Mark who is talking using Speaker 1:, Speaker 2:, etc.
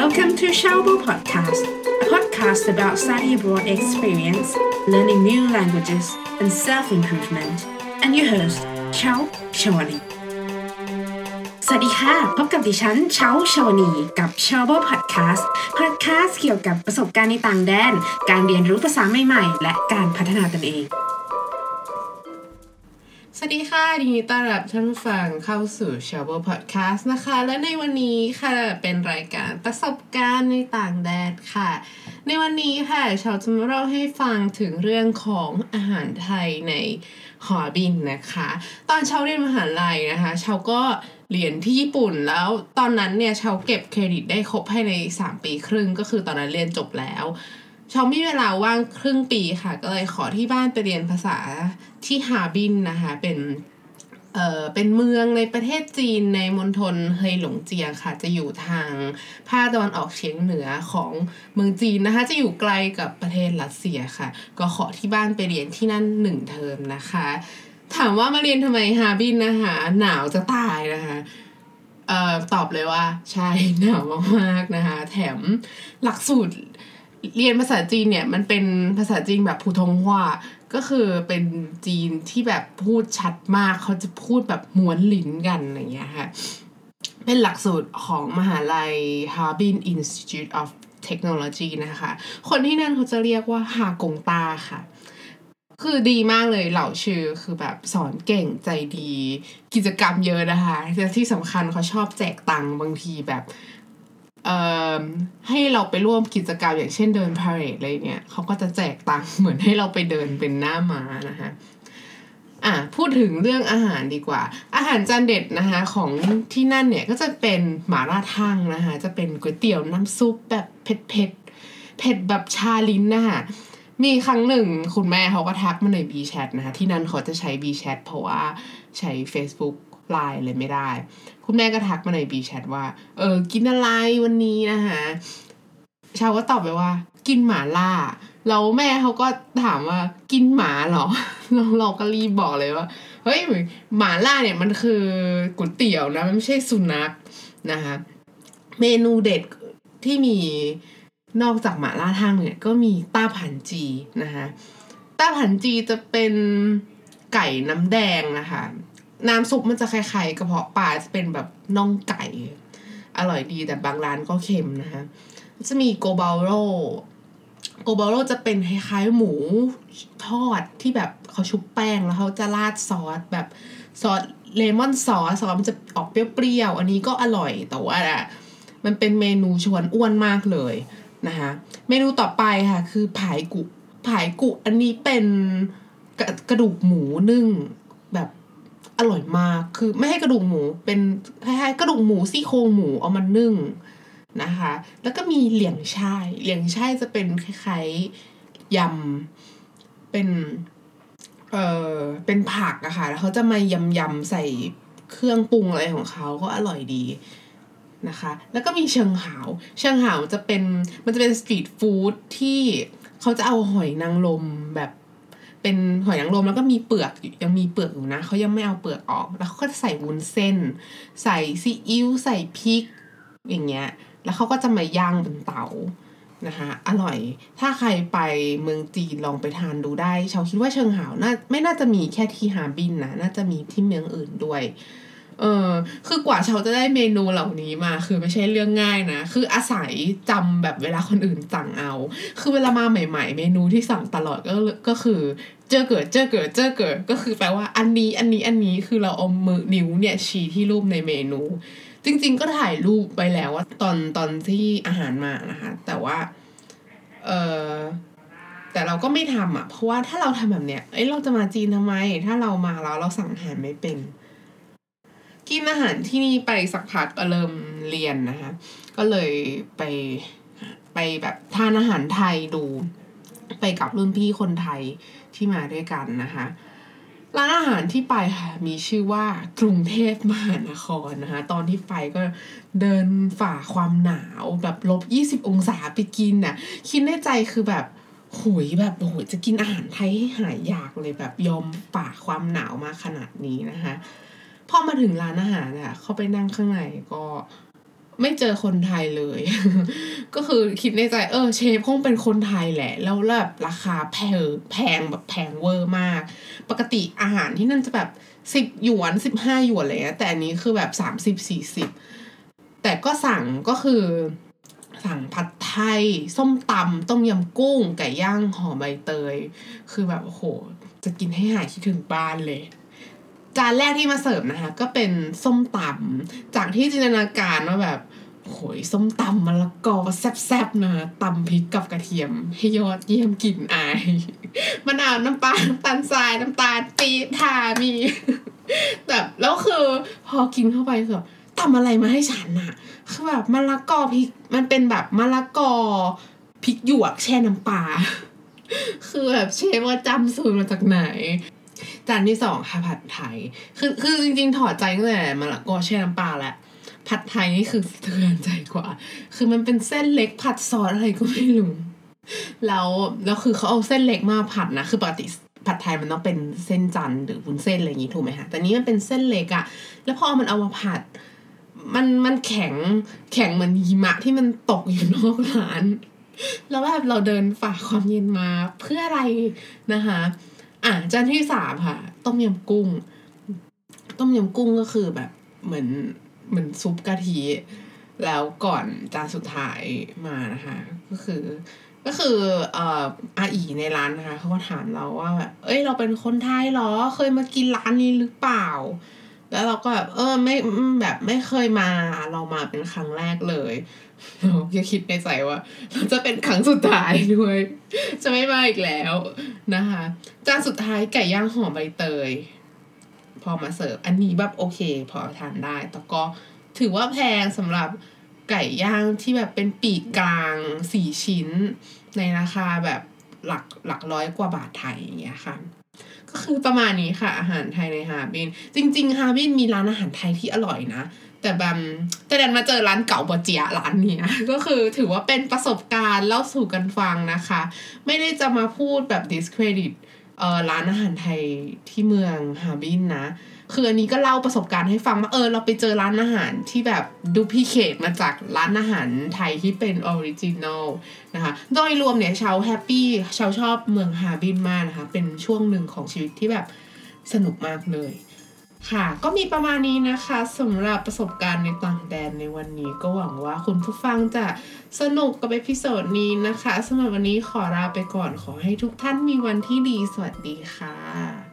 Speaker 1: Welcome to Xiaobo Podcast, a podcast about study abroad experience, learning new languages, and self improvement. And your host, Xiao Shawani. สวัสดีค่ะ พบกับดิฉันเช้าชาวนีกับ s h a o b o Podcast Podcast เกี่ยวกับประสบการณ์ในต่างแดน การเรียนรู้ภาษาใหม่ๆ และการพัฒนาตนเอง
Speaker 2: สวัสดีค่ะยินดีต้อนรับท่านผู้ฟังเข้าสู่ s h a b o Podcast นะคะ และในวันนี้ค่ะเป็นรายการประสบการณ์ในต่างแดนค่ะ ในวันนี้ค่ะชาวจะมาเล่าให้ฟังถึงเรื่องของอาหารไทยในหอบินนะคะ ตอนเชาเรียนมหาลัยนะคะเชาก็เรียนที่ญี่ปุ่นแล้วตอนนั้นเนี่ยชาวเก็บเครดิตได้ครบภายใน 3 ปีครึ่ง ก็คือตอนนั้นเรียนจบแล้ว ชาวมีเวลาว่างครึ่งปีค่ะ ก็เลยขอที่บ้านไปเรียนภาษาที่ฮาร์บินนะคะ เป็นเอ่อเป็นเมืองในประเทศจีนในมณฑลเฮยหลงเจียงค่ะ จะอยู่ทางภาคตะวันออกเฉียงเหนือของเมืองจีนนะคะ จะอยู่ใกล้กับประเทศรัสเซียค่ะ ก็ขอที่บ้านไปเรียนที่นั่นหนึ่งเทอมนะคะ ถามว่ามาเรียนทำไมฮาร์บินนะคะ หนาวจะตายนะคะเอ่อตอบเลยว่าใช่หนาวมากๆนะคะ แถมหลักสูตร เรียนภาษาจีนเนี่ยมันเป็นภาษาจีนแบบผูทงฮวาก็คือเป็นจีนที่แบบพูดชัดมากเขาจะพูดแบบมวนลิ้นกันอย่างเงี้ยค่ะ เป็นหลักสูตรของมหาลัย Harbin Institute of Technology นะคะ คนที่นั่นเขาจะเรียกว่าฮากงตาค่ะ คือดีมากเลยเหล่าชื่อคือแบบสอนเก่งใจดี กิจกรรมเยอะนะคะแต่ที่สำคัญเขาชอบแจกตังค์บางทีแบบ ให้เราไปร่วมกิจกรรมอย่างเช่นเดินพาเหรดอะไรเนี่ยเขาก็จะแจกตังค์เหมือนให้เราไปเดินเป็นหน้าม้านะคะอะพูดถึงเรื่องอาหารดีกว่า อาหารจานเด็ดนะคะของที่นั่นเนี่ยก็จะเป็นหมาล่าทั่งนะคะจะเป็นก๋วยเตี๋ยวน้ำซุปแบบเผ็ดเผ็ดเผ็ดแบบชาลิ้นนะคะมีครั้งหนึ่งคุณแม่เขาก็ทักมาใน B Chat นะคะที่นั่นเขาจะใช้ B Chat เพราะว่าใช้ Facebook ไลน์เลยไม่ได้ คุณแม่ก็ทักมาใน B Chat ว่า เออ กินอะไรวันนี้นะคะชาวก็ตอบไปว่า กินหมาล่าแล้วแม่เขาก็ถามว่ากินหมาเหรอเราเราก็รีบบอกเลยว่าเฮ้ยหมาล่าเนี่ยมันคือก๋วยเตี๋ยวนะมันไม่ใช่สุนัขนะคะเมนูเด็ดที่มีนอกจากหมาล่าทั่งเนี่ยก็มีต้าผันจีนะคะต้าผันจีจะเป็นไก่น้ำแดงนะคะ น้ำซุปมันจะคล้ายๆกระเพาะปลาจะเป็นแบบน่องไก่ อร่อยดีแต่บางร้านก็เค็มนะคะจะมีโกบาโรโกบาโรจะเป็นคล้ายๆหมูทอดที่แบบเขาชุบแป้งแล้วเขาจะราดซอสแบบซอสเลมอนซอสซอสมันจะออกเปรี้ยวๆอันนี้ก็อร่อยแต่ว่าอะมันเป็นเมนูชวนอ้วนมากเลยนะคะเมนูต่อไปค่ะ คือผายกุผายกุอันนี้เป็นกระกระดูกหมูนึ่งแบบ อร่อยมาก คือไม่ให้กระดูกหมูเป็นคล้ายๆกระดูกหมูซี่โครงหมูเอามานึ่งนะคะ แล้วก็มีเหลียงช่ายเหลียงช่ายจะเป็นคล้ายๆยำเป็นเออเป็นผักอะค่ะแล้วเขาจะมายำยำๆใส่เครื่องปรุงอะไรของเขาก็อร่อยดีนะคะ แล้วก็มีเชิงหาว เชิงหาวจะเป็นมันจะเป็นสตรีทฟู้ดที่เขาจะเอาหอยนางรมแบบ เป็นหอยนางรมแล้วก็มีเปลือกยังมีเปลือกอยู่นะเขายังไม่เอาเปลือกออก แล้วเขาก็จะใส่วุ้นเส้น ใส่ซีอิ๊วใส่พริก อย่างเงี้ย แล้วเขาก็จะมาย่างบนเตานะคะอร่อยถ้าใครไปเมืองจีนลองไปทานดูได้ชาวคิดว่าเชิงหาวน่าไม่น่าจะมีแค่ที่ฮาบินนะน่าจะมีที่เมืองอื่นด้วย เออ คือกว่าเขาจะได้เมนูเหล่านี้มา คือไม่ใช่เรื่องง่ายนะ คืออาศัยจำแบบเวลาคนอื่นสั่งเอา คือเวลามาใหม่ ๆ เมนูที่สั่งตลอดก็ก็คือ เจอเกิดเจอเกิดเจอเกิดก็คือแปลว่าอันนี้อันนี้อันนี้คือเราเอามือนิ้วเนี่ยชี้ที่รูปในเมนู จริง ๆ ก็ถ่ายรูปไปแล้วว่าตอนตอนที่อาหารมานะคะ แต่ว่า เออแต่เราก็ไม่ทำอะ เพราะว่าถ้าเราทำแบบเนี้ย เอ้ยเราจะมาจีนทำไม ถ้าเรามาแล้วเราสั่งอาหารไม่เป็น กินอาหารที่นี่ไปสักพักก็เริ่มเรียนนะคะก็เลยไปไปแบบทานอาหารไทยดู ไปกับรุ่นพี่คนไทยที่มาด้วยกันนะคะร้านอาหารที่ไปค่ะมีชื่อว่ากรุงเทพมหานครนะคะตอนที่ไปก็เดินฝ่าความหนาวแบบลบยี่สิบองศาไปกินน่ะคิดในใจคือแบบหุยแบบโหยจะกินอาหารไทยให้หายอยากเลยแบบยอมฝ่าความหนาวมาขนาดนี้นะคะ พอมาถึงร้านอาหารน่ะเขาไปนั่งข้างในก็ไม่เจอคนไทยเลย ก็คือคิดในใจเออเชฟคงเป็นคนไทยแหละ แล้วแบบราคาแพงแพงแบบแพงเวอร์มาก ปกติอาหารที่นั่นจะแบบสิบหยวนสิบห้าหยวนอะไรเงี้ยแต่อันนี้คือแบบสามสิบสี่สิบแต่ก็สั่งก็คือสั่งผัดไทย ส้มตำต้มยำกุ้ง ไก่ย่างห่อใบเตย คือแบบโอ้โห จะกินให้หายคิดถึงบ้านเลย จานแรกที่มาเสิร์ฟนะคะก็เป็นส้มตำจากที่จินตนาการว่าแบบโหยส้มตำมะละกอแซ่บๆนะตำพริกกับกระเทียม ให้ยอดเยี่ยมกลิ่นอายมะนาวน้ำปลาน้ำตาลทรายน้ำตาลปีทามีแบบแล้วคือพอกินเข้าไปคือแบบตำอะไรมาให้ฉันอะคือแบบมะละกอพริกมันเป็นแบบมะละกอพริกหยวกแช่น้ำปลาคือแบบเชฟว่าจำสูตรมาจากไหน จานที่สองค่ะผัดไทย คือคือจริงๆถอดใจตั้งแต่มะละกอแช่น้ำปลาแหละผัดไทยนี่คือเทือนใจกว่า คือมันเป็นเส้นเล็กผัดซอสอะไรก็ไม่รู้ แล้วแล้วคือเขาเอาเส้นเล็กมาผัดนะ คือปกติผัดไทยมันต้องเป็นเส้นจันหรือวุ้นเส้นอะไรอย่างงี้ถูกไหมคะ แต่นี้มันเป็นเส้นเล็กอะแล้วพอมันเอามาผัด มันมันแข็งแข็งเหมือนหิมะที่มันตกอยู่นอกร้าน แล้วแบบเราเดินฝ่าความเย็นมาเพื่ออะไรนะคะ อะจานที่สามค่ะ ต้มยำกุ้ง ต้มยำกุ้งก็คือแบบเหมือนเหมือนซุปกะทิแล้วก่อนจานสุดท้ายมานะคะ ก็คือก็คือเอ่ออาอีในร้านนะคะเขามาถามเราว่าแบบเอ้ยเราเป็นคนไทยหรอ เคยมากินร้านนี้หรือเปล่า แล้วเราก็แบบเออไม่แบบไม่เคยมาเรามาเป็นครั้งแรกเลยเราก็คิดในใจว่าเราจะเป็นครั้งสุดท้ายด้วย จะไม่มาอีกแล้วนะคะจานสุดท้ายไก่ย่างหอมใบเตย พอมาเสิร์ฟอันนี้แบบโอเค พอทานได้แต่ก็ถือว่าแพงสำหรับไก่ย่างที่แบบเป็นปีกกลางสี่ชิ้น ในราคาแบบหลักหลักร้อยกว่าบาทไทยอย่างเงี้ยค่ะ ก็คือประมาณนี้ค่ะ อาหารไทยในฮาร์บิน จริง ๆ ฮาร์บินมีร้านอาหารไทยที่อร่อยนะ แต่แบบแต่ดันมาเจอร้านเก่าบะเจียร้านนี้ยก็คือถือว่าเป็นประสบการณ์เล่าสู่กันฟังนะคะ ไม่ได้จะมาพูดแบบ discredit เอ่อร้านอาหารไทยที่เมืองฮาร์บินนะ คืออันนี้ก็เล่าประสบการณ์ให้ฟังว่าเออเราไปเจอร้านอาหารที่แบบ duplicate มาจากร้านอาหารไทยที่เป็น original นะคะ โดยรวมเนี่ยชาว happyชาวชอบเมืองฮาร์บินมากนะคะ เป็นช่วงหนึ่งของชีวิตที่แบบสนุกมากเลย ค่ะ ก็มีประมาณนี้นะคะสำหรับประสบการณ์ในต่างแดนในวันนี้ก็หวังว่าคุณผู้ฟังจะสนุกกับ episode นี้นะคะสำหรับวันนี้ขอลาไปก่อนขอให้ทุกท่านมีวันที่ดีสวัสดีค่ะ